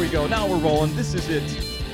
we go. Now we're rolling. This is it.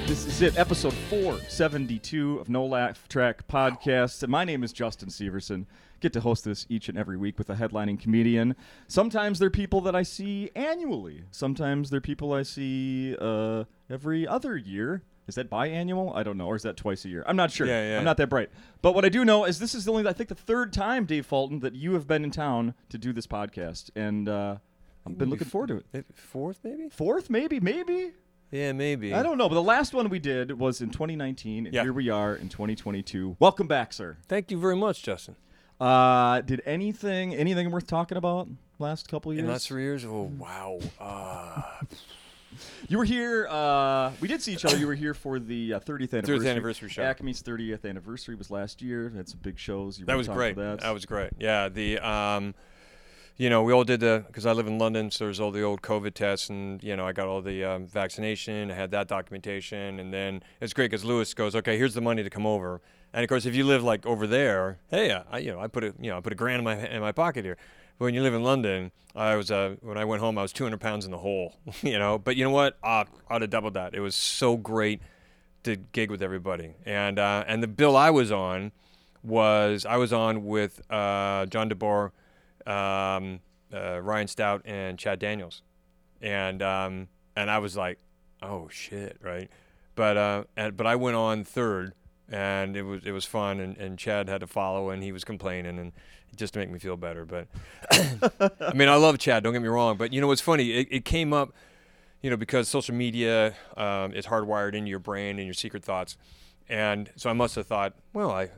This is it. Episode 472 of No Laugh Track Podcast. My name is Justin Severson. Get to host this each and every week with a headlining comedian. Sometimes they're people that I see annually. Sometimes they're people I see uh, every other year. Is that biannual? I don't know. Or is that twice a year? I'm not sure. Yeah, yeah. I'm not that bright. But what I do know is this is the only, I think, the third time, Dave Fulton, that you have been in town to do this podcast. And uh, I've been looking forward to it. Maybe Fourth, maybe? Fourth, maybe, maybe. Yeah, maybe. I don't know, but the last one we did was in 2019, and Yeah. here we are in 2022. Welcome back, sir. Thank you very much, Justin. Uh, did anything anything worth talking about last couple years? In last three years? Oh, wow. Uh, you were here. Uh, we did see each other. You were here for the uh, 30th anniversary. 30th anniversary show. Acme's 30th anniversary was last year. Had some big shows. You that was great. That. That was great. Yeah, the um, you know, we all did the because I live in London, so there's all the old COVID tests, and you know, I got all the um, vaccination. I had that documentation, and then it's great because Louis goes, okay, here's the money to come over. And of course, if you live like over there, hey, I you know, I put a you know, I put a grand in my in my pocket here. But when you live in London, I was uh, when I went home, I was 200 pounds in the hole, you know. But you know what? Uh, I'd have doubled that. It was so great to gig with everybody, and uh, and the bill I was on was I was on with uh, John DeBoer, um, uh, Ryan Stout, and Chad Daniels, and um, and I was like, oh shit, right? But uh, and, but I went on third, and it was it was fun, and, and Chad had to follow, and he was complaining, and just to make me feel better. But I mean, I love Chad. Don't get me wrong, but you know what's funny? It, it came up, you know, because social media um, is hardwired into your brain and your secret thoughts. And so I must have thought, well, I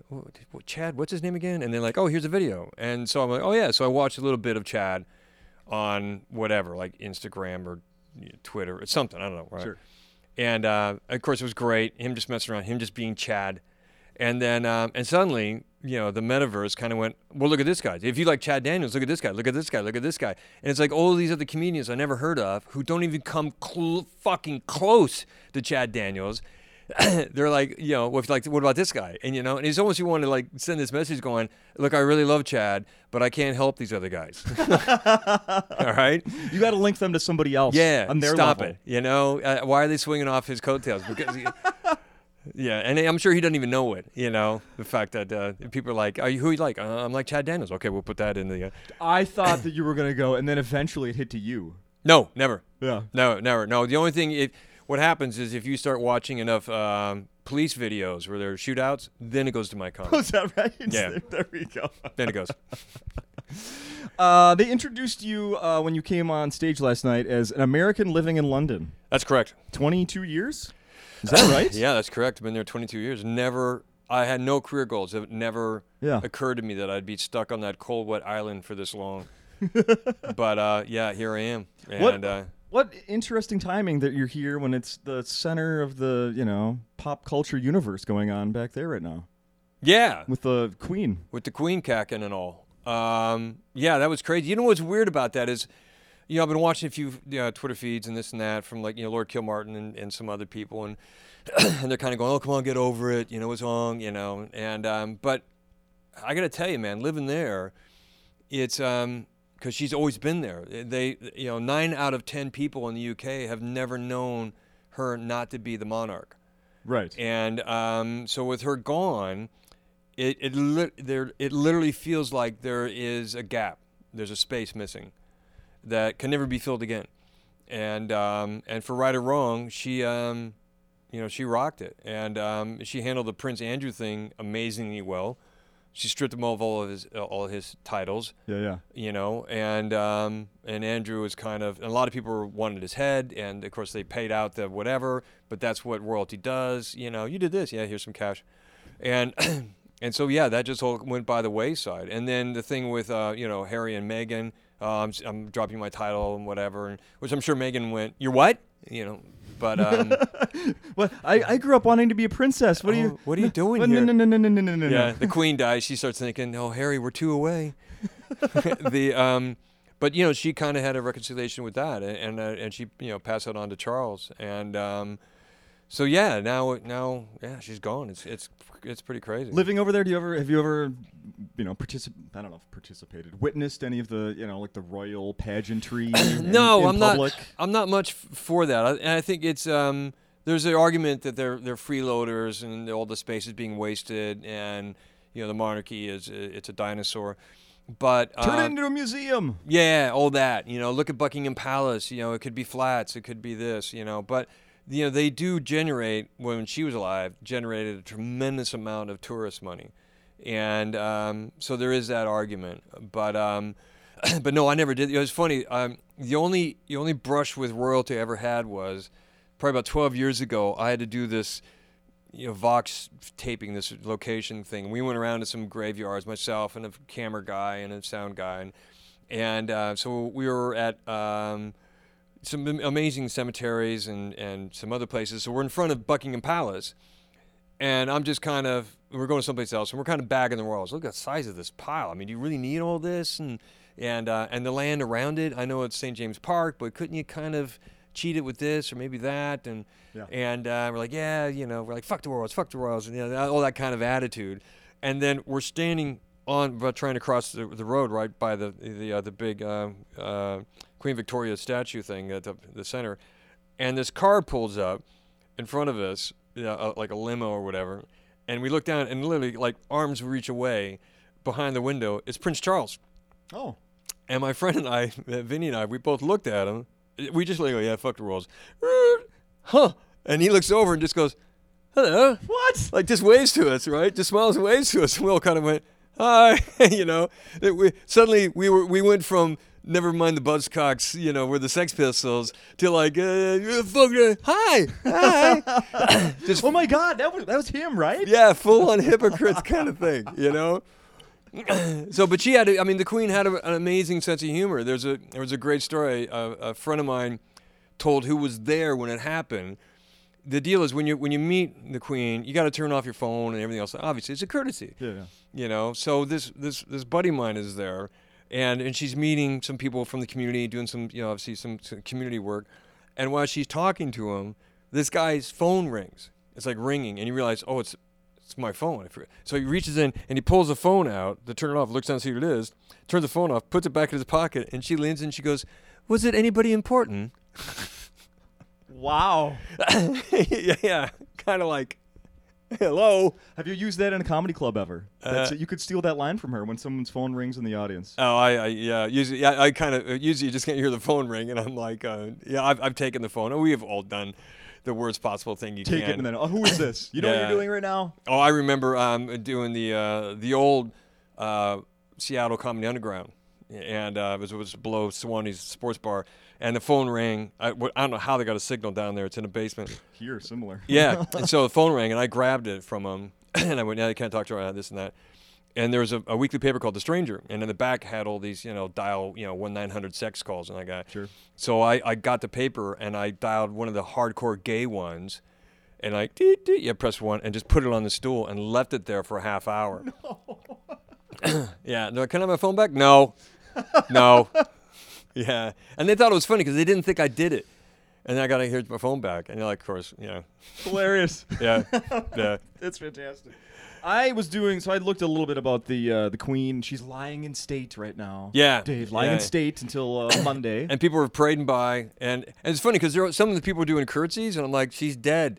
Chad, what's his name again? And they're like, oh, here's a video. And so I'm like, oh yeah. So I watched a little bit of Chad on whatever, like Instagram or you know, Twitter or something. I don't know. Right? Sure. And uh, of course, it was great. Him just messing around, him just being Chad. And then, um, and suddenly, you know, the metaverse kind of went, well, look at this guy. If you like Chad Daniels, look at this guy, look at this guy, look at this guy. And it's like all these other comedians I never heard of who don't even come cl- fucking close to Chad Daniels. They're like, you know, what, like, what about this guy? And, you know, and it's almost you want to like send this message going, look, I really love Chad, but I can't help these other guys. all right? You got to link them to somebody else. Yeah, on their stop level. it. You know, uh, why are they swinging off his coattails? Because, yeah, and I'm sure he doesn't even know it. You know, the fact that uh, people are like, "Are you who you like?" Uh, I'm like Chad Daniels. Okay, we'll put that in the. Uh, I thought that you were gonna go, and then eventually it hit to you. no, never. Yeah. No, never. No, the only thing it, what happens is if you start watching enough um, police videos where there are shootouts, then it goes to my comments. Was that right? Yeah. There we go. then it goes. Uh, they introduced you uh, when you came on stage last night as an American living in London. That's correct. 22 years? Is that right? Yeah, that's correct. I've been there 22 years. Never. I had no career goals. It never Yeah. occurred to me that I'd be stuck on that cold, wet island for this long. but uh, yeah, here I am. And What- uh, What interesting timing that you're here when it's the center of the, you know, pop culture universe going on back there right now yeah, with the Queen. with the Queen cacking and all. Um, yeah, that was crazy. You know what's weird about that is, you know, I've been watching a few uh, Twitter feeds and this and that from like you know Lord Kilmartin and, and some other people, and and they're kind of going, "Oh, come on, get over it," you know, what's wrong, you know, and um, but I got to tell you, man, living there, it's um because she's always been there. They, you know, nine out of ten people in the UK have never known her not to be the monarch. Right. And um, so with her gone, it it lit there it literally feels like there is a gap. There's a space missing that can never be filled again. And um, and for right or wrong, she um, you know she rocked it, and um, she handled the Prince Andrew thing amazingly well. She stripped him of all of his all of his titles yeah, yeah. you know, and um, and Andrew was kind of, and a lot of people wanted his head, and of course they paid out the whatever, but that's what royalty does, you know. You did this, yeah, here's some cash, and and so yeah, that just all went by the wayside. And then the thing with uh, you know Harry and Meghan, uh, I'm, I'm dropping my title and whatever, and, which I'm sure Meghan went, you're what, you know, but um, Well, I, I grew up wanting to be a princess. What are Oh, you? what are you doing Well, here? No, no, no, no, no, no, no, no. yeah, the queen dies. She starts thinking, "Oh, Harry, we're two away." the um, but you know, she kind of had a reconciliation with that, and and, uh, and she you know passed it on to Charles, and um, so yeah, now now yeah, she's gone. It's it's it's pretty crazy. Living over there, do you ever have you ever you know, particip- I don't know if participated, witnessed any of the, you know, like the royal pageantry? no, in, in I'm public? not. I'm not much f- for that. I, and I think it's um, there's an argument that they're they're freeloaders and all the space is being wasted, and you know the monarchy is it's a dinosaur. But Turn uh, it into a museum. yeah, all that. You know, look at Buckingham Palace. You know, it could be flats. It could be this. You know, but you know they do generate when she was alive generated a tremendous amount of tourist money, and um, so there is that argument. But um, but no, I never did. It was funny. Um, the only the only brush with royalty I ever had was probably about 12 years ago. I had to do this you know, Vox taping this location thing. We went around to some graveyards, myself and a camera guy and a sound guy, and and uh, so we were at um, some amazing cemeteries and and some other places. So we're in front of Buckingham Palace, and I'm just kind of we're going someplace else, and we're kind of bagging the royals. Look at the size of this pile. I mean, do you really need all this? And and uh, and the land around it. I know it's St. James Park, but couldn't you kind of cheat it with this or maybe that? And Yeah. and uh, we're like, yeah, you know, we're like, fuck the royals, fuck the royals, and you know, all that kind of attitude. And then we're standing on, but trying to cross the, the road right by the the uh, the big uh, uh, Queen Victoria statue thing at the, the center, and this car pulls up in front of us, you know, uh, like a limo or whatever, and we look down and literally like arms reach away behind the window. It's Prince Charles. Oh. And my friend and I, Vinny and I, we both looked at him. We just like, oh, yeah, fuck the rules. Huh. And he looks over and just goes, hello. What? Like just waves to us, right? Just smiles and waves to us. And we all kind of went, hi. you know, It- we, suddenly we were we went from never mind the Buzzcocks, you know, we're the Sex Pistols, to like, uh, fuck, uh, hi, hi. just Oh my God, that was that was him, right? yeah, full on hypocrites kind of thing, you know. so, but she had, a, I mean, the Queen had a, an amazing sense of humor. There's a there was a great story. A, a friend of mine told who was there when it happened. The deal is when you when you meet the Queen, you got to turn off your phone and everything else. Obviously, it's a courtesy Yeah. yeah. you know so this this this buddy of mine is there and and she's meeting some people from the community doing some you know obviously some, some community work. And while she's talking to him this guy's phone rings. It's like ringing and you realize oh it's it's my phone. So he reaches in and he pulls the phone out to turn it off looks down to see who it is turns the phone off puts it back in his pocket and she leans in and she goes was it anybody important? Wow. yeah, yeah. Kind of like hello Have you used that in a comedy club ever? That's Uh, it. You could steal that line from her when someone's phone rings in the audience. Oh, I, I yeah. Usually, yeah, I kind of usually you just can't hear the phone ring, and I'm like, uh, yeah, I've, I've taken the phone. We have all done the worst possible thing you can do. Take can. it and then, oh, who is this? You know what Yeah. you're doing right now? oh, I remember um, doing the uh, the old uh, Seattle Comedy Underground, and uh, it was it was below Swannie's Sports Bar, and the phone rang. I don't know how they got a signal down there. It's in a basement. Here, similar. Yeah. and so the phone rang, and I grabbed it from him, and I went, "Yeah, I can't talk to her about this and that." And there was a, a weekly paper called The Stranger, and in the back had all these, you know, dial, you know, one nine hundred sex calls, and I got. Sure. So I, I got the paper and I dialed one of the hardcore gay ones, and I deet, deet, yeah press one and just put it on the stool and left it there for a half hour. No. yeah. No, can I have my phone back? No. No. yeah. And they thought it was funny because they didn't think I did it. And then I got to hear my phone back, and they're like, of course, yeah, Hilarious. yeah, yeah. That's fantastic. I was doing so. I looked a little bit about the uh, the Queen. She's lying in state right now. Yeah. Dave, lying Yeah. in state until uh, Monday. And people were parading by, and, and it's funny because some of the people were doing curtsies, and I'm like, she's dead.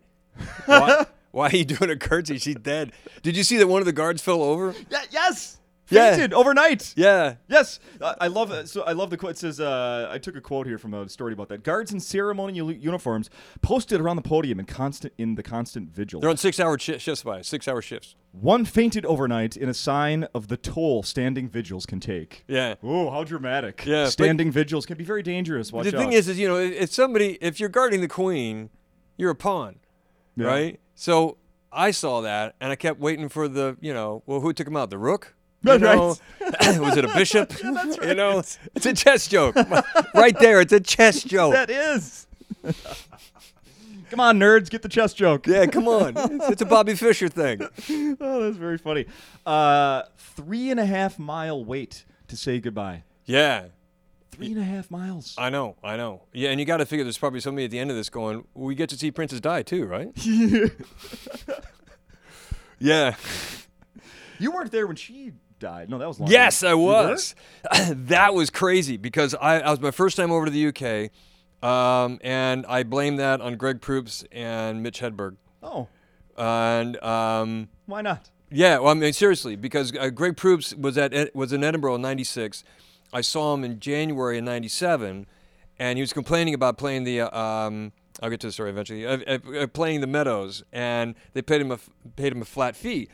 Why, why are you doing a curtsy? She's dead. Did you see that one of the guards fell over? yeah, yes, Yeah. fainted overnight. Yeah. Yes, I I love it. So I love the quote. It says, uh, "I took a quote here from a story about that. Guards in ceremonial uniforms posted around the podium in constant in the constant vigil. They're on six-hour shi shifts by six-hour shifts. One fainted overnight in a sign of the toll standing vigils can take. Yeah. Oh, how dramatic! Yeah, standing vigils can be very dangerous. Watch out. the out. thing is, is you know, if somebody, if you're guarding the queen, you're a pawn, Yeah. right? So I saw that, and I kept waiting for the, you know, well, who took him out? The rook. You That's right. was it a bishop? that's You know, it's a chess joke. right there, it's a chess joke. that is. Come on, nerds, get the chess joke. Yeah, come on. It's, it's a Bobby Fischer thing. oh, that's very funny. Uh, three and a half mile wait to say goodbye. Yeah, Three and a half miles. I know, I know. Yeah, and you got to figure there's probably somebody at the end of this going, we get to see Princess Di too, right? yeah. You weren't there when she died. No, that was London. Yes, I was. that was crazy because I, I was my first time over to the UK, um, and I blame that on Greg Proops and Mitch Hedberg. Oh, And um, why not? yeah, well, I mean seriously, because uh, Greg Proops was at was in Edinburgh in '96. I saw him in January in '97, and he was complaining about playing the. Uh, um, I'll get to the story eventually. Uh, playing the Meadows, and they paid him a paid him a flat fee.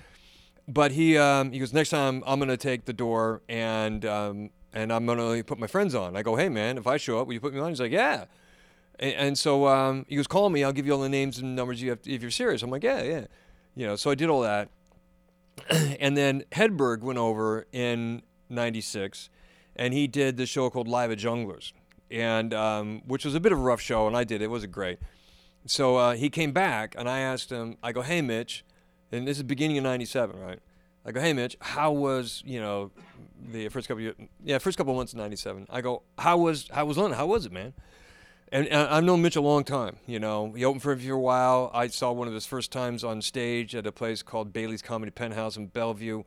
But he um, he goes next time I'm gonna take the door and um, and I'm gonna put my friends on. I go, hey man, if I show up, will you put me on? He's like, yeah. And, and so um, he goes, call me. I'll give you all the names and numbers you have to, if you're serious. I'm like, yeah, yeah. You know, so I did all that. and then Hedberg went over in '96, and he did the show called Live at Jongleurs, and um, which was a bit of a rough show, and I did it. It wasn't great. So uh, he came back, and I asked him. I go, "Hey, Mitch," and this is beginning of '97, right? I go, "Hey, Mitch, how was you know the first couple years? Yeah, first couple months in '97." I go, "How was how was London? How was it, man?" And, I've known Mitch a long time. You know, he opened for him for a while. I saw one of his first times on stage at a place called Bailey's Comedy Penthouse in Bellevue.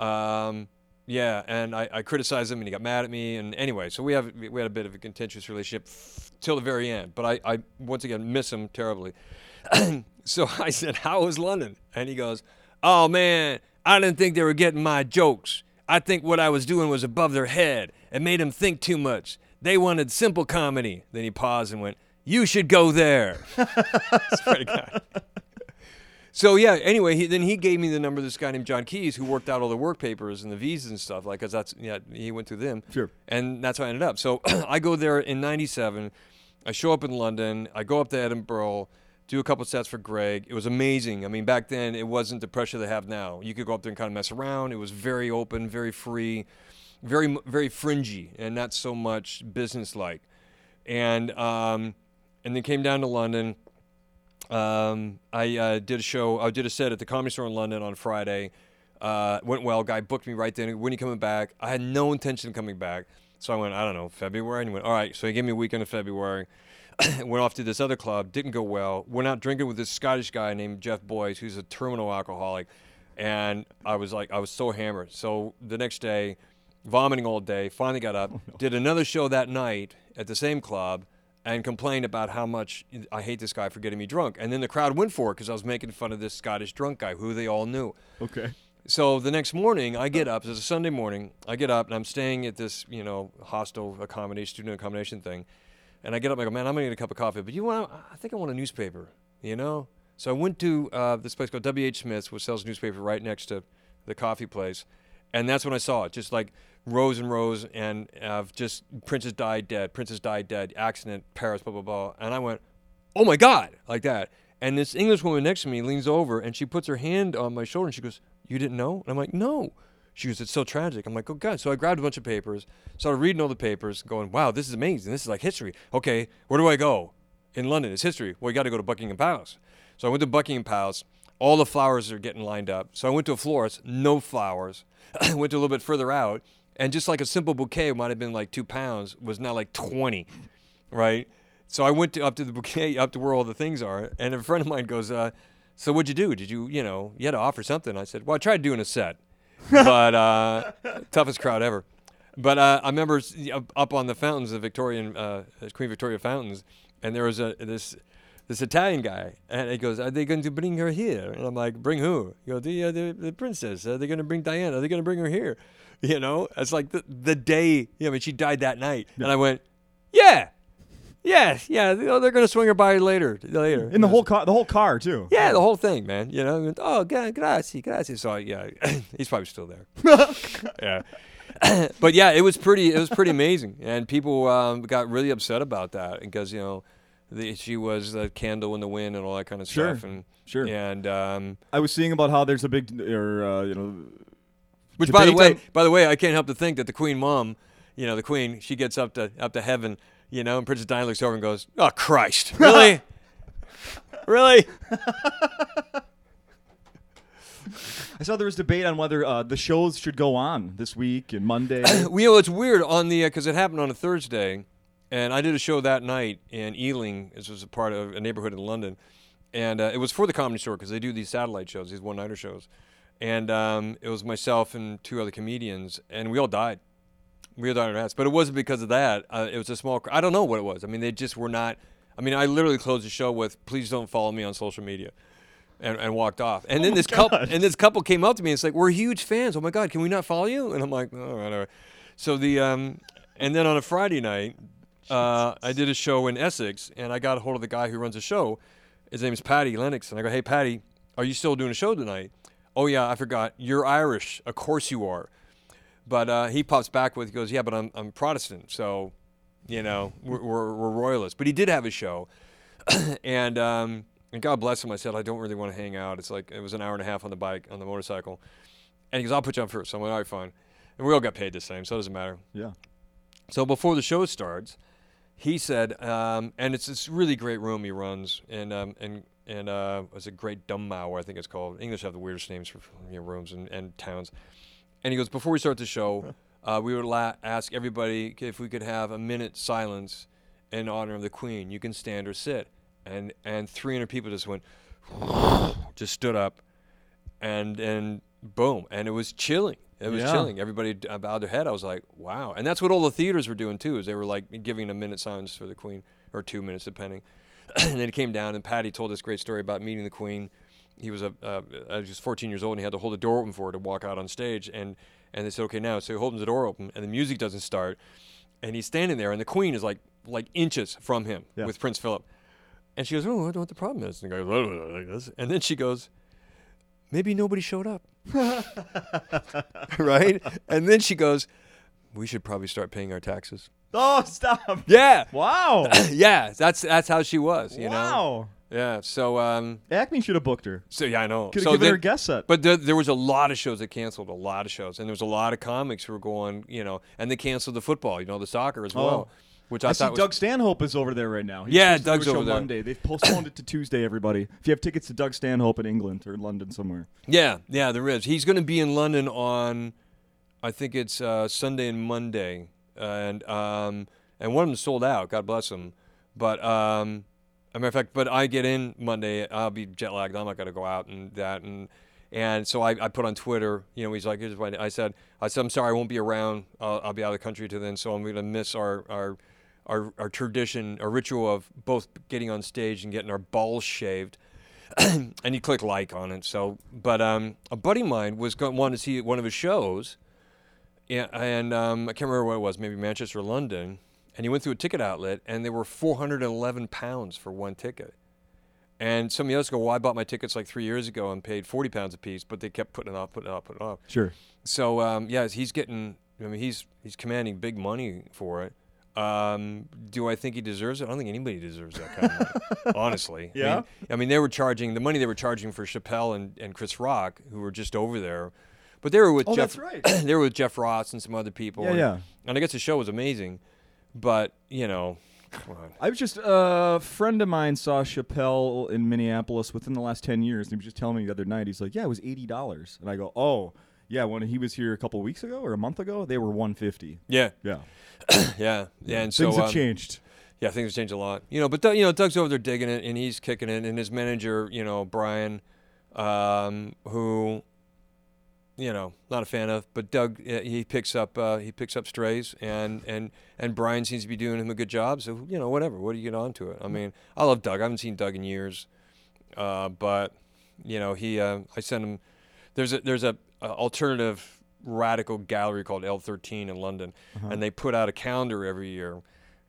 Um, yeah, and I, I criticized him, and he got mad at me. And anyway, so we have we had a bit of a contentious relationship f- till the very end. But I, I once again miss him terribly. so I said, "How was London?" And he goes, "Oh man, I didn't think they were getting my jokes. I think what I was doing was above their head. It made them think too much. They wanted simple comedy." Then he paused and went, "You should go there." Swear to God. So yeah. Anyway, he, then he gave me the number of this guy named John Keys, who worked out all the work papers and the visas and stuff. Like, cause that's yeah, he went through them. Sure. And that's how I ended up. So I go there in '97. I show up in London. I go up to Edinburgh, do a couple sets for Greg. It was amazing. I mean, back then it wasn't the pressure they have now. You could go up there and kind of mess around. It was very open, very free, very very fringy, and not so much business-like. And um, and then came down to London. Um, I uh, did a show. I did a set at the Comedy Store in London on Friday. Uh, went well. Guy booked me right then. When are you coming back? I had no intention of coming back, so I went. I don't know February. And he went. All right. So he gave me a weekend of February. went off to this other club. Didn't go well. Went out drinking with this Scottish guy named Jeff Boyce, who's a terminal alcoholic. And I was like, I was so hammered. So the next day, vomiting all day. Finally got up. Oh, did another show that night at the same club and complained about how much I hate this guy for getting me drunk. And then the crowd went for it because I was making fun of this Scottish drunk guy who they all knew. Okay. So the next morning, I get up. It's a Sunday morning. I get up and I'm staying at this, you know, hostel accommodation, student accommodation thing. And I get up. and I go, man, I'm gonna get a cup of coffee. But you want? I think I want a newspaper. You know. So I went to uh, this place called W.H. Smith's, which sells newspaper right next to the coffee place, and that's when I saw it. Just like rows and rows, and of just Princess Di dead, Princess Di dead, accident, Paris, blah blah blah. And I went, oh my god, like that. And this English woman next to me leans over and she puts her hand on my shoulder and she goes, "You didn't know?" And I'm like, "No." She goes, "It's so tragic." I'm like, "Oh God!" So I grabbed a bunch of papers, started reading all the papers, going, "Wow, this is amazing. This is like history." Okay, where do I go? In London, it's history. Well, you got to go to Buckingham Palace. So I went to Buckingham Palace. All the flowers are getting lined up. So I went to a florist, no flowers. Went a little bit further out, and just like a simple bouquet might have been like two pounds, was now like twenty, right? So I went to, up to the bouquet, up to where all the things are, and a friend of mine goes, uh, "So what'd you do? Did you, you know, you had to offer something?" I said, "Well, I tried doing a set, but uh, toughest crowd ever." But uh, I remember up- on the fountains, the Victorian uh, Queen Victoria fountains, and there was a this this Italian guy, and he goes, "Are they going to bring her here?" And I'm like, "Bring who?" You go, "The uh, the, the princess. Are they going to bring Diana? Are they going to bring her here?" You know, it's like the the day. You know, I mean, she died that night, and I went, "Yeah, yeah, yeah. you know, They're going to swing her by later, later." In the whole car, the whole car too. Yeah, the whole thing, man. You know, oh, gra- grazie, grazie. So yeah, he's probably still there. yeah, but yeah, it was pretty. It was pretty amazing, and people um, got really upset about that because you know, the, she was the candle in the wind and all that kind of Sure, stuff, and sure. and um, I was seeing about how there's a big, or uh, you know, which by the way, on- by the way, I can't help to think that the Queen Mom, you know, the Queen, she gets up to up to heaven, you know, and Princess Diana looks over and goes, "Oh Christ, really, really." I saw there was debate on whether uh, the shows should go on this week and Monday. You know, it's weird on the because it happened on a Thursday, and I did a show that night in Ealing. This was a part of a neighborhood in London, and uh, it was for the Comedy Store because they do these satellite shows, these one-nighter shows. and um, it was myself and two other comedians, and we all died. We on our ass, but it wasn't because of that. Uh, it was a small. I don't know what it was. I mean, they just were not. I mean, I literally closed the show with "Please don't follow me on social media," and, and walked off. And then my this couple and this couple came up to me and it's like, "We're huge fans. Oh my God, can we not follow you?" And I'm like, "All right, all right." So the um, and then on a Friday night, uh, I did a show in Essex, and I got a hold of the guy who runs the show. His name is Patty Lennox, and I go, "Hey, Patty, are you still doing a show tonight?" Oh yeah, I forgot. You're Irish, of course you are. But uh, he pops back with, he goes, "Yeah, but I'm I'm Protestant, so you know we're, we're, we're royalists." But he did have a show, and um, and God bless him. I said, "I don't really want to hang out." It's like it was an hour and a half on the bike on the motorcycle, and he goes, "I'll put you on first. So I'm like, "All right, fine." And we all got paid the same, so it doesn't matter. Yeah. So before the show starts, he said, um, and it's this really great room he runs, and um, and and uh, it's a great Dunmow, I think it's called. English have the weirdest names for you know, rooms and, and towns. And he goes, before we start the show, uh, we would la- ask everybody if we could have a minute silence in honor of the Queen. You can stand or sit. And and 300 people just went, just stood up, and and boom, and it was chilling. It was Yeah. chilling. Everybody d- bowed their head. I was like, wow. And that's what all the theaters were doing too. Is they were like giving a minute silence for the Queen or two minutes depending. and then he came down, and Patty told this great story about meeting the Queen. He was a uh, he was 14 years old, and he had to hold the door open for her to walk out on stage. And and they said, okay, now. So he holds the door open, and the music doesn't start, and he's standing there, and the Queen is like like inches from him Yeah. with Prince Philip. And she goes, oh, I don't know what the problem is. And goes, like this. And then she goes, maybe nobody showed up. right? And then she goes, we should probably start paying our taxes. Oh, stop. Yeah. Wow. yeah, that's that's how she was, you know. Yeah. So um Acme should have booked her. so yeah, I know. Could have so given then- her a guest set. but there, there was a lot of shows that canceled, a lot of shows, and there was a lot of comics who were going, you know, and they canceled the football, you know, the soccer as well, which I, I see thought was Doug Stanhope is over there right now. He's Yeah, Doug's over there. Monday. They've postponed it to Tuesday. Everybody, if you have tickets to Doug Stanhope in England or London somewhere, Yeah, yeah, there is. He's going to be in London on, I think it's uh, Sunday and Monday, and um, and one of them sold out. God bless him. But um, a matter of fact, but I get in Monday. I'll be jet lagged. I'm not going to go out and that and and so I, I put on Twitter. You know, he's like, here's what I said. I said, I'm sorry, I won't be around. I'll, I'll be out of the country till then, so I'm going to miss our our. Our, our tradition, our ritual of both getting on stage and getting our balls shaved and you click like on it. So, but um, a buddy of mine was going wanted to see one of his shows, yeah, and um, I can't remember what it was, maybe Manchester or London, and he went through a ticket outlet, and they were 411 pounds for one ticket. And some of the others go, well, I bought my tickets like three years ago and paid 40 pounds a piece, but they kept putting it off, putting it off, putting it off. sure. So um, yeah, he's getting. I mean, he's he's commanding big money for it. Um, do I think he deserves it? I don't think anybody deserves that kind of money, honestly. I Yeah? mean, I mean, they were charging the money they were charging for Chappelle and, and Chris Rock, who were just over there, but they were with Oh, Jeff. that's right. they were with Jeff Ross and some other people. Yeah, and, yeah. And I guess the show was amazing, but you know, come on. I was just a friend of mine saw Chappelle in Minneapolis within the last ten years, and he was just telling me the other night. He's like, "Yeah, it was eighty dollars," and I go, "Oh, yeah." When he was here a couple weeks ago or a month ago, they were one fifty. Yeah, Yeah, yeah, yeah. And so things have um, changed. Yeah, things have changed a lot. You know, but you know, Doug's over there digging it, and he's kicking it, and his manager, you know, Brian, um, who, you know, not a fan of, but Doug, uh, he picks up, uh, he picks up strays, and and and Brian seems to be doing him a good job. So you know, whatever. What do you get onto it? I mean, I love Doug. I haven't seen Doug in years, uh, but you know, he, uh, I sent him. There's a there's a, a alternative radical gallery called L13 in London, and they put out a calendar every year,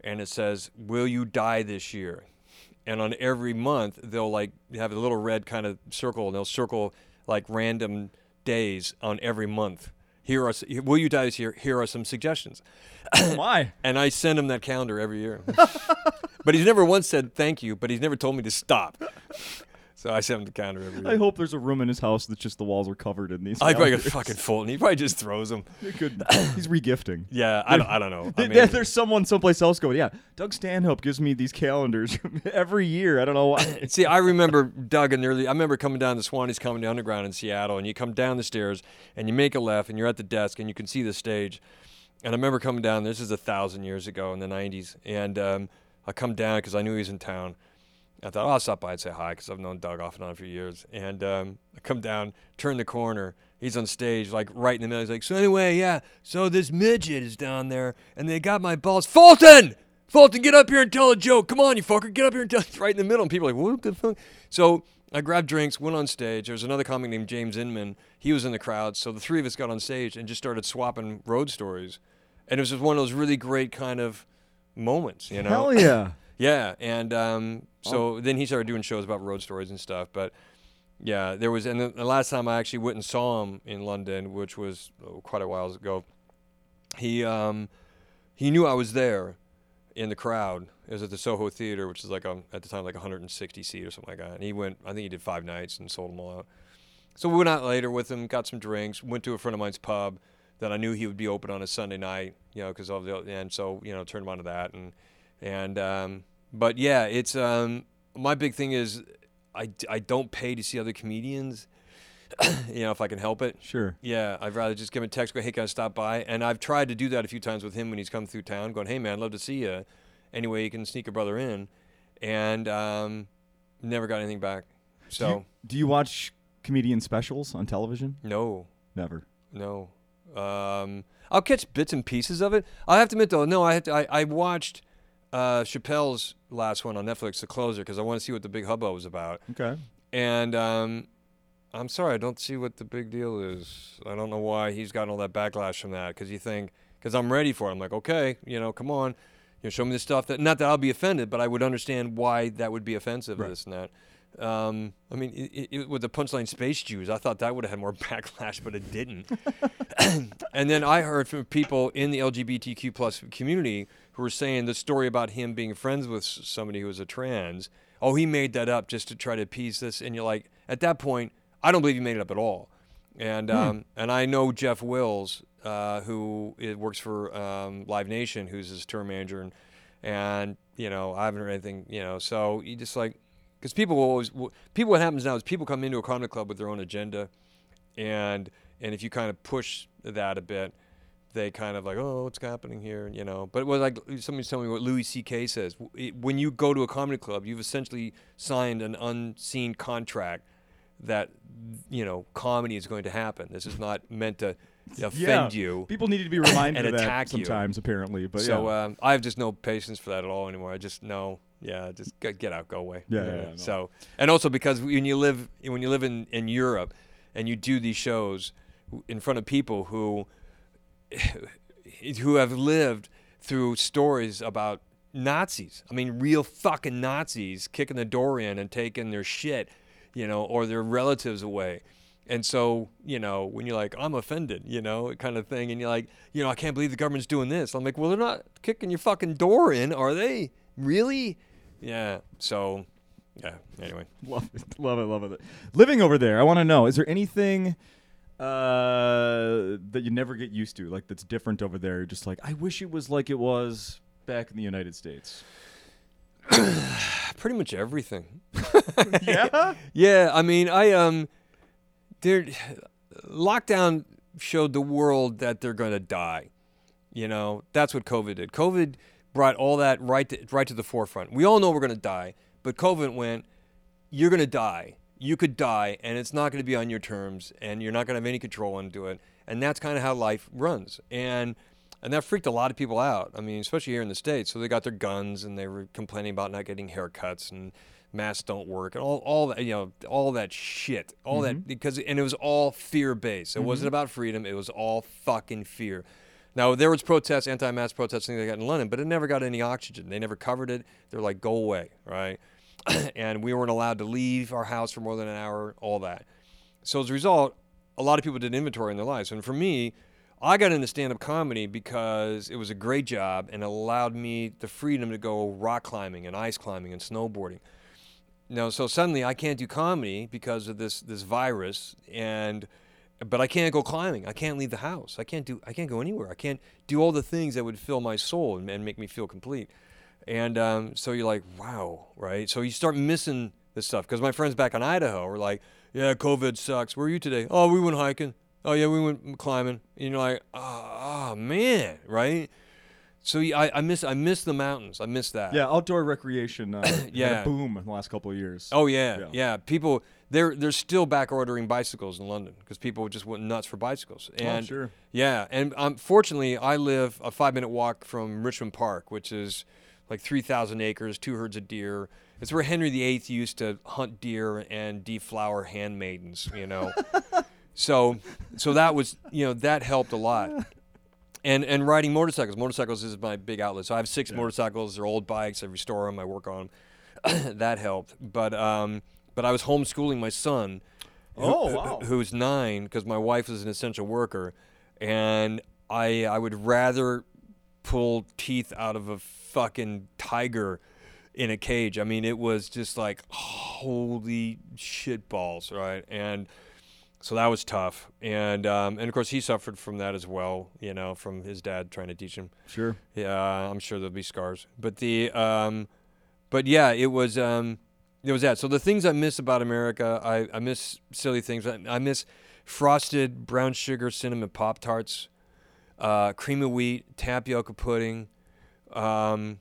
and it says, "Will you die this year?" And on every month, they'll like have a little red kind of circle, and they'll circle like random days on every month. Here are will you die this year? Here are some suggestions, my. and I send him that calendar every year. but he's never once said thank you, but he's never told me to stop. So I send him the calendar every year. I hope there's a room in his house that's just the walls are covered in these. I probably got calendars. fucking full, and he probably just throws them. It could- He's regifting. Yeah, I don't, I don't know. I mean, there's someone someplace else going, yeah. Doug Stanhope gives me these calendars every year. I don't know why. See, I remember Doug in the early. I remember coming down the Swannie's coming down underground in Seattle, and you come down the stairs and you make a left, and you're at the desk, and you can see the stage. And I remember coming down. This is a thousand years ago in the '90s, and um, I come down because I knew he was in town, I thought, oh, I'll stop by and say hi because I've known Doug off and on for years. And um, I come down, turn the corner. He's on stage, like right in the middle. He's like, so anyway, yeah, so this midget is down there and they got my balls. Fulton! Fulton, get up here and tell a joke. Come on, you fucker, get up here and tell. Right in the middle. And people are like, what the fuck? So I grabbed drinks, went on stage. There was another comic named James Inman. He was in the crowd. So the three of us got on stage and just started swapping road stories. And it was just one of those really great kind of moments, you know? Hell yeah. Yeah, and um, so then he started doing shows about road stories and stuff. But yeah, there was, and the, the last time I actually went and saw him in London, which was oh, quite a while ago, he um, he knew I was there in the crowd. It was at the Soho Theater, which is like a, at the time like 160 seat or something like that. And he went, I think he did five nights and sold them all out. So we went out later with him, got some drinks, went to a friend of mine's pub that I knew he would be open on a Sunday night, you know, because of the and so you know turned him on to that and and um, but yeah, it's um, my big thing is I, I don't pay to see other comedians. you know, if I can help it. Sure. Yeah, I'd rather just give him a text, go, hey, can I stop by? And I've tried to do that a few times with him when he's come through town, going, hey, man, I'd love to see you. Anyway, you can sneak a brother in. And um, never got anything back. So. Do you, do you watch comedian specials on television? No. Never. No. Um, I'll catch bits and pieces of it. I have to admit, though, no, I, to, I, I watched uh, Chappelle's last one on Netflix, The Closer, because I want to see what the big hubbub was about. Okay. And um, I'm sorry, I don't see what the big deal is. I don't know why he's gotten all that backlash from that. Because you think, because I'm ready for it. I'm like, okay, you know, come on, you know, show me the stuff that. Not that I'll be offended, but I would understand why that would be offensive. Right. This and that. Um, I mean, it, it, with the punchline Space Jews, I thought that would have had more backlash, but it didn't. and then I heard from people in the LGBTQ plus community who were saying the story about him being friends with somebody who was a trans. Oh, he made that up just to try to appease this. And you're like, at that point, I don't believe he made it up at all. And um, and I know Jeff Wills, uh, who works for um, Live Nation, who's his tour manager, and and you know I haven't heard anything, you know. So you just like, because people will always people. What happens now is people come into a comedy club with their own agenda, and and if you kind of push that a bit, they kind of like, oh, what's happening here, you know. But it was like somebody's telling me what Louis C.K. says. When you go to a comedy club, you've essentially signed an unseen contract that you know comedy is going to happen. This is not meant to offend you. People need to be reminded and of that attack you. sometimes, apparently. But so yeah. um, I have just no patience for that at all anymore. I just know, yeah, just get, get out, go away. Yeah, yeah, yeah, no. So and also because when you live when you live in in Europe and you do these shows in front of people who who have lived through stories about Nazis. I mean, real fucking Nazis kicking the door in and taking their shit, you know, or their relatives away. And so, you know, when you're like, I'm offended, you know, kind of thing, and you're like, you know, I can't believe the government's doing this. I'm like, well, they're not kicking your fucking door in, are they? Really? Yeah. So, yeah. Anyway. Love it, love it, love it. Living over there, I want to know: is there anything uh, that you never get used to, like that's different over there? Just like I wish it was like it was back in the United States. Pretty much everything. yeah. Yeah, I mean, I um, there, lockdown showed the world that they're going to die. You know, that's what COVID did. COVID brought all that right to, right to the forefront. We all know we're going to die, but COVID went, you're going to die. You could die, and it's not going to be on your terms, and you're not going to have any control into it. And that's kind of how life runs. And and that freaked a lot of people out. I mean, especially here in the states. So they got their guns, and they were complaining about not getting haircuts and masks don't work and all, all that you know all that shit all that mm-hmm. because and it was all fear based it wasn't mm-hmm. about freedom it was all fucking fear now there was protests anti-mask protests things like that in london but it never got any oxygen they never covered it they're like go away right and we weren't allowed to leave our house for more than an hour all that so as a result a lot of people did inventory in their lives and for me I got into stand-up comedy because it was a great job and allowed me the freedom to go rock climbing and ice climbing and snowboarding. No, so suddenly I can't do comedy because of this this virus, and but I can't go climbing. I can't leave the house. I can't do. I can't go anywhere. I can't do all the things that would fill my soul and, and make me feel complete. And um, so you're like, wow, right? So you start missing this stuff because my friends back in Idaho were like, yeah, COVID sucks. Where are you today? Oh, we went hiking. Oh yeah, we went climbing. And you're like, oh, oh man, right? So yeah, I, I miss I miss the mountains. I miss that. Yeah, outdoor recreation. Uh, Yeah. boom in the last couple of years. Oh yeah, Yeah. yeah. People they're they're still back ordering bicycles in London because people just went nuts for bicycles. And Oh, sure. Yeah, and um, fortunately, I live a five minute walk from Richmond Park, which is like three thousand acres, two herds of deer. It's where Henry VIII used to hunt deer and deflower handmaidens. You know, so so that was you know that helped a lot. And and riding motorcycles. Motorcycles is my big outlet. So I have six motorcycles. They're old bikes. I restore them. I work on them. that helped. But um, but I was homeschooling my son. Oh, who- wow. Who's nine because my wife is an essential worker, and I I would rather pull teeth out of a fucking tiger in a cage. I mean, it was just like holy shit balls, right? And so that was tough. And um, and of course he suffered from that as well. You know, from his dad trying to teach him. Sure. Yeah, I'm sure there'll be scars. But the um, but yeah, it was um, it was that. So the things I miss about America, I, I miss silly things. I, I miss frosted brown sugar cinnamon pop tarts, uh, cream of wheat, tapioca pudding, um,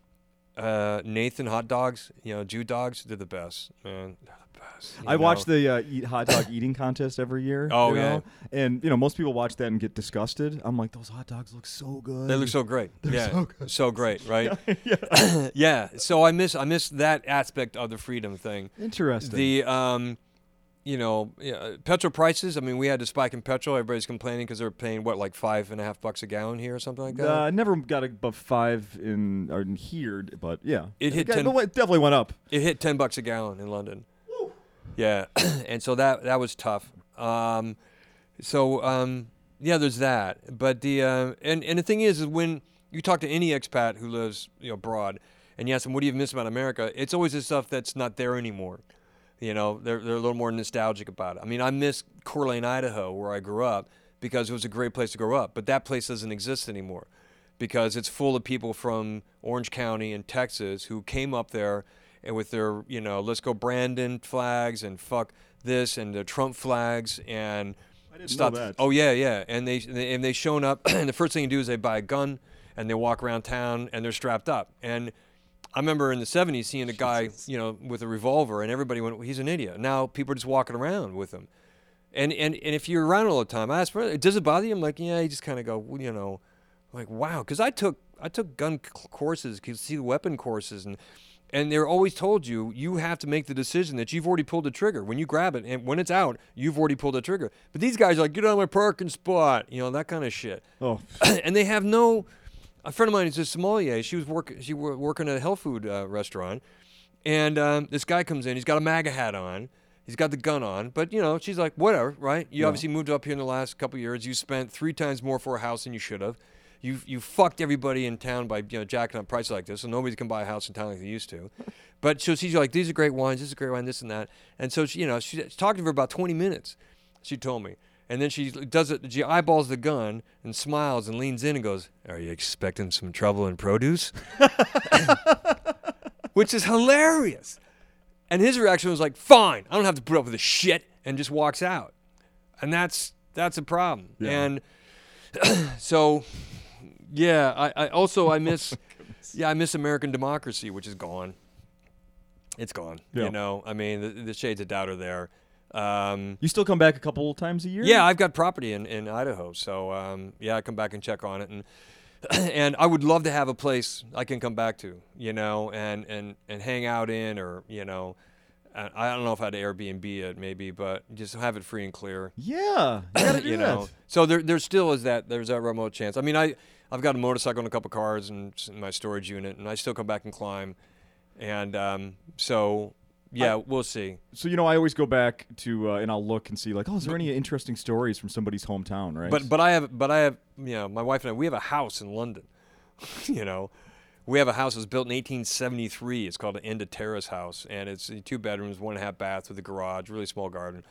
uh, Nathan hot dogs. You know, Jew dogs. They're the best, man. They're the best. you I watch the uh, eat hot dog eating contest every year. Oh, you yeah. and you know most people watch that and get disgusted. I'm like, those hot dogs look so good. They look so great. yeah, so good. so great, right? yeah. yeah. So I miss I miss that aspect of the freedom thing. Interesting. The um, you know, yeah, petrol prices. I mean, we had to spike in petrol. Everybody's complaining because they're paying what, like five and a half bucks a gallon here or something like that. uh, I never got above five in or in here, but yeah, It hit got- 10 but it definitely went up. it hit ten bucks a gallon in London. Yeah, and so that that was tough. Um, so um, yeah, there's that. But the uh, and and the thing is, is when you talk to any expat who lives you know abroad, and you ask them, "What do you miss about America?" It's always the stuff that's not there anymore. You know, they're they're a little more nostalgic about it. I mean, I miss Coeur d'Alene, Idaho, where I grew up, because it was a great place to grow up. But that place doesn't exist anymore, because it's full of people from Orange County and Texas who came up there and with their you know let's go Brandon flags and fuck this and the Trump flags and I didn't stuff. know that. Oh yeah, yeah, and they they- and they shown up and the first thing you do is they buy a gun and they walk around town and they're strapped up and. I remember in the 70s seeing a guy, you know, with a revolver, and everybody went, "He's an idiot." Now people are just walking around with them, and and and if you're around all the time, I ask, "Does it bother you?" I'm like, "Yeah." You just kind of go, well, you know, like wow, because I took I took gun courses, the weapon courses, and and they're always told you you have to make the decision that you've already pulled the trigger when you grab it, and when it's out, you've already pulled the trigger. But these guys are like, "Get out of my parking spot," you know, that kind of shit Oh, and they have no. A friend of mine is a sommelier. She was work. She were working at a health food uh, restaurant, and um, this guy comes in. He's got a MAGA hat on. He's got the gun on, but you know, she's like, whatever, right? You Yeah. obviously moved up here in the last couple of years. You spent three times more for a house than you should have. You you fucked everybody in town by you know jacking up prices like this, so nobody can buy a house in town like they used to. But so she's like, these are great wines. This is a great wine. This and that. And so she, you know, she's talking to her about 20 minutes. She told me. And then she does it. She eyeballs the gun and smiles and leans in and goes, "Are you expecting some trouble in produce?" Which is hilarious. And his reaction was like, "Fine, I don't have to put up with this shit," and just walks out. And that's that's a problem. Yeah. And so, yeah, I, I also I miss, oh yeah, I miss American democracy, which is gone. It's gone. Yeah. You know, I mean, the, the shades of doubt are there. Um, you still come back a couple times a year? yeah, I've got property in, in Idaho, so um, yeah, I come back and check on it, and and I would love to have a place I can come back to, you know, and and and hang out in, or you know, I don't know if I'd Airbnb it maybe, but just have it free and clear, Yeah, you you know. that. So there there still is that there's that remote chance. I mean, I I've got a motorcycle and a couple cars and in my storage unit, and I still come back and climb, and um, so yeah, we'll see. So you know, I always go back to uh, and I'll look and see like, oh, is there any interesting stories from somebody's hometown, right? But but I have but I have you know my wife and I we have a house in London. you know, we have a house that was built in 1873. It's called an Enda Terrace house, and it's two bedrooms, one and a half baths with a garage, really small garden,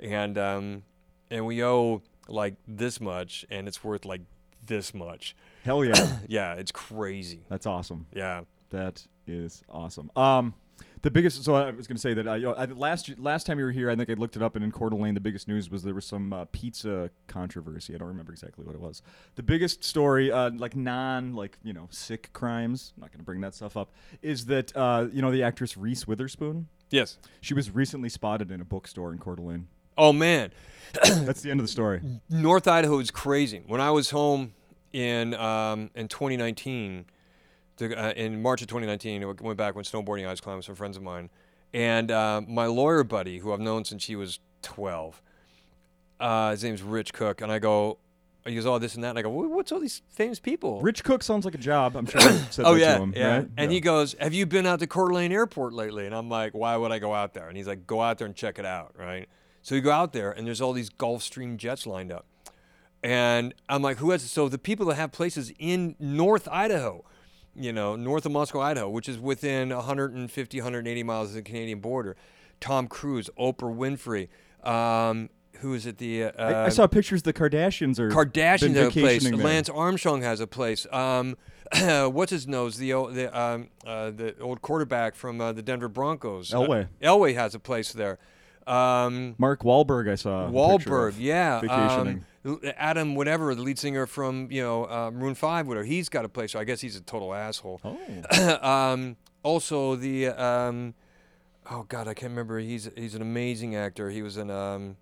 and um, and we owe like this much, and it's worth like this much. hell yeah, Yeah, it's crazy. that's awesome. Yeah. That is awesome. Um, The biggest. So I was going to say that I, I, last last time you were here, I think I looked it up, and in Coeur d'Alene, the biggest news was there was some uh, pizza controversy. I don't remember exactly what it was. The biggest story, uh, like non, like you know, sick crimes. I'm not going to bring that stuff up. Is that uh, you know the actress Reese Witherspoon? Yes. She was recently spotted in a bookstore in Coeur d'Alene. Oh man, That's the end of the story. North Idaho is crazy. When I was home in um, in 2019, the, uh, in March of 2019, I went back when snowboarding I was climbing with some friends of mine, and uh, my lawyer buddy, who I've known since he was 12, uh, his name's Rich Cook, and I go, he goes, oh, this and that, and I go, what's all these famous people? Rich Cook sounds like a job. I'm sure. I said Oh that yeah, to him, yeah. right? And Yeah. he goes, "Have you been out to Coeur d'Alene Airport lately?" And I'm like, "Why would I go out there?" And he's like, "Go out there and check it out, right?" So you go out there, and there's all these Gulfstream jets lined up, and I'm like, "Who has?" So the people that have places in North Idaho, you know, north of Moscow, Idaho, which is within 150, 180 miles of the Canadian border. Tom Cruise, Oprah Winfrey. Um, who is it? The uh, I, I saw pictures. The Kardashians are Kardashians have a place. there. Lance Armstrong has a place. Um, what's his nose? The old, the um, uh, the old quarterback from uh, the Denver Broncos. Uh, Elway. Elway has a place there. Um, Mark Wahlberg. I saw. Wahlberg, yeah. vacationing. Adam, whatever, the lead singer from you know uh, Maroon Five, whatever. He's got a place. So I guess he's a total asshole. oh, um, also the um, oh god, I can't remember. He's he's an amazing actor. He was in um,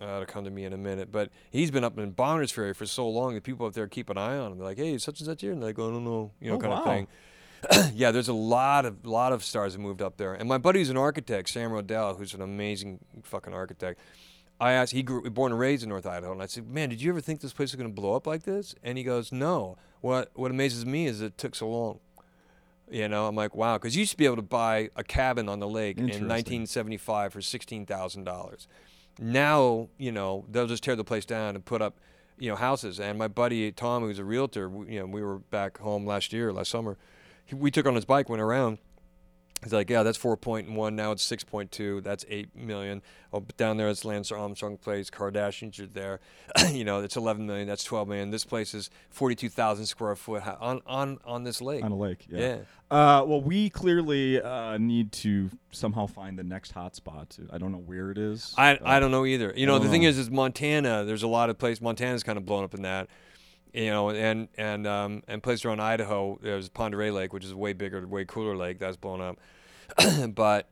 uh, it'll come to me in a minute, but he's been up in Bonners Ferry for so long that people up there keep an eye on him. They're like, hey, such and such here, and they go, I don't know, you know, Oh, kind wow. of thing. yeah, there's a lot of lot of stars that moved up there, and my buddy's an architect, Sam Rodell, who's an amazing fucking architect. I asked, he grew born and raised in North Idaho, and I said, "Man, did you ever think this place was going to blow up like this?" And he goes, "No. What What amazes me is it took so long." You know, I'm like, wow, because you used to be able to buy a cabin on the lake in 1975 for sixteen thousand dollars. Now, you know, they'll just tear the place down and put up, you know, houses. And my buddy Tom, who's a realtor, we, you know, we were back home last year, last summer. He, we took on his bike, went around. He's like, yeah, that's 4.1. Now it's 6.2. That's 8 million. Oh, but down there, it's Lance Armstrong place. Kardashians are there. you know, it's 11 million. That's 12 million. This place is 42,000 square foot on, on, on this lake. on a lake. Yeah. Yeah. Uh, well, we clearly uh, need to somehow find the next hotspot. I don't know where it is. I, I don't know either. You know, the thing is, is Montana. There's a lot of places. Montana's kind of blown up in that. You know, and and um, and places around Idaho. There's Pend Oreille Lake, which is a way bigger, way cooler lake. That's blown up. but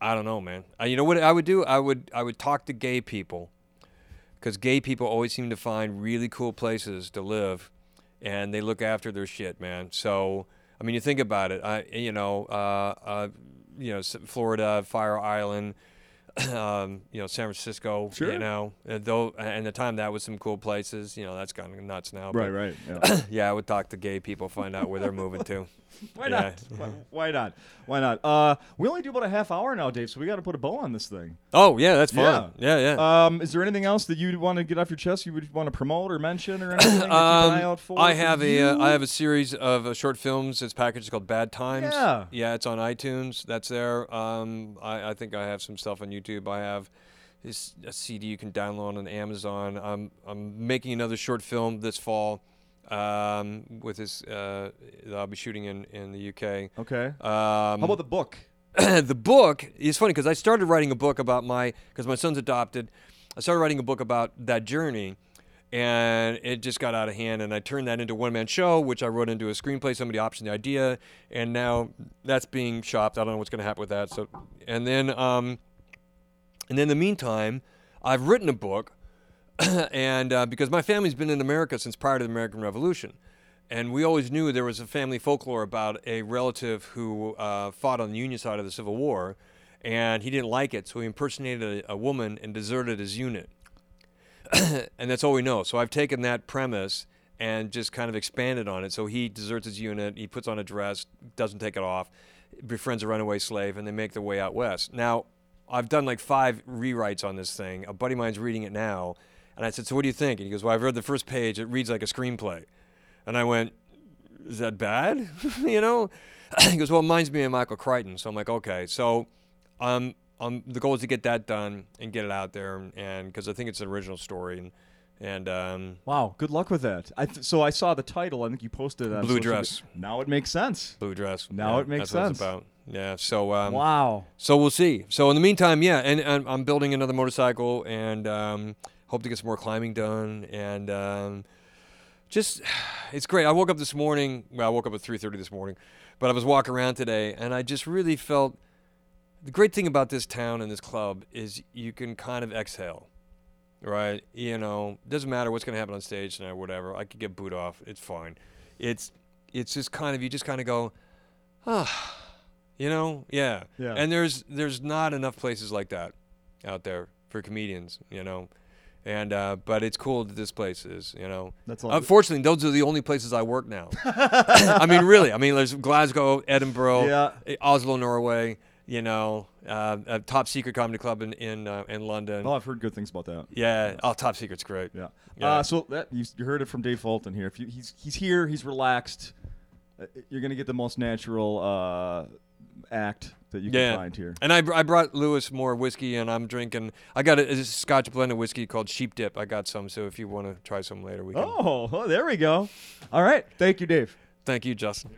I don't know, man. Uh, you know what I would do? I would I would talk to gay people, because gay people always seem to find really cool places to live, and they look after their shit, man. So I mean, you think about it. I you know uh, uh, you know Florida, Fire Island. Um, you know, San Francisco, Sure. you know, and though, and the time that was some cool places, you know, that's gone nuts now. Right, but right. Yeah. yeah, I would talk to gay people, find out where they're moving to. Why Yeah. not? Why, why not? Why not? Uh, we only do about a half hour now, Dave. So we got to put a bow on this thing. Oh, yeah, that's fun. Yeah, yeah. Um, is there anything else that you want to get off your chest? You would want to promote or mention or anything? to keep an eye out for. Um, I have a uh. I have a series of uh, short films. It's packaged called Bad Times. Yeah. yeah, it's on iTunes. That's there. Um, I, I think I have some stuff on YouTube. I have this a CD you can download on Amazon. I'm I'm making another short film this fall. Um, with this, uh, that I'll be shooting in in the UK. Okay. Um, How about the book? the book is funny because I started writing a book about my because my son's adopted. I started writing a book about that journey, and it just got out of hand. And I turned that into a one man show, which I wrote into a screenplay. Somebody optioned the idea, and now that's being shopped. I don't know what's going to happen with that. So, and then um, and in the meantime, I've written a book, and uh, because my family's been in America since prior to the American Revolution, and we always knew there was a family folklore about a relative who uh, fought on the Union side of the Civil War, and he didn't like it, so he impersonated a, a woman and deserted his unit. and that's all we know. So I've taken that premise and just kind of expanded on it. So he deserts his unit, he puts on a dress, doesn't take it off, befriends a runaway slave, and they make their way out west. Now, I've done like five rewrites on this thing. A buddy of mine's reading it now, and I said, "So what do you think?" And he goes, "Well, I've read the first page. It reads like a screenplay." And I went, "Is that bad?" you know? he goes, "Well, it reminds me of Michael Crichton." So I'm like, "Okay." So, um, um, the goal is to get that done and get it out there, and because I think it's an original story, and And um, Wow, good luck with that. I th- so I saw the title. I think you posted it on Blue dress. media. Now it makes sense. blue dress. Now yeah, it makes that's what it's sense. about. Yeah. So um, wow. So we'll see. So in the meantime, yeah, and, and I'm building another motorcycle and um, hope to get some more climbing done. And um, just, it's great. I woke up this morning. Well, I woke up at 3:30 this morning, but I was walking around today, and I just really felt the great thing about this town and this club is you can kind of exhale. Right, you know, doesn't matter what's going to happen on stage tonight, or whatever. I could get booed off. It's fine. It's, it's just kind of you just kind of go, ah, you know, yeah. Yeah. And there's there's not enough places like that out there for comedians, you know. And uh, but it's cool that this place is, you know. That's all. Unfortunately, those are the only places I work now. I mean, really. I mean, there's Glasgow, Edinburgh, Yeah. eh, Oslo, Norway. You know, uh, a top secret comedy club in in uh, in London. oh, I've heard good things about that. Yeah. Oh, top secret's great. Yeah. Yeah. Uh, so that you, you heard it from Dave Fulton here. If you, he's he's here, he's relaxed. Uh, You're gonna get the most natural uh, act that you can Yeah. find here. And I, br- I brought Louis more whiskey, and I'm drinking. I got a, a Scotch blended whiskey called Sheep Dip. I got some, so if you want to try some later, we can. Oh, oh, there we go. All right. Thank you, Dave. Thank you, Justin.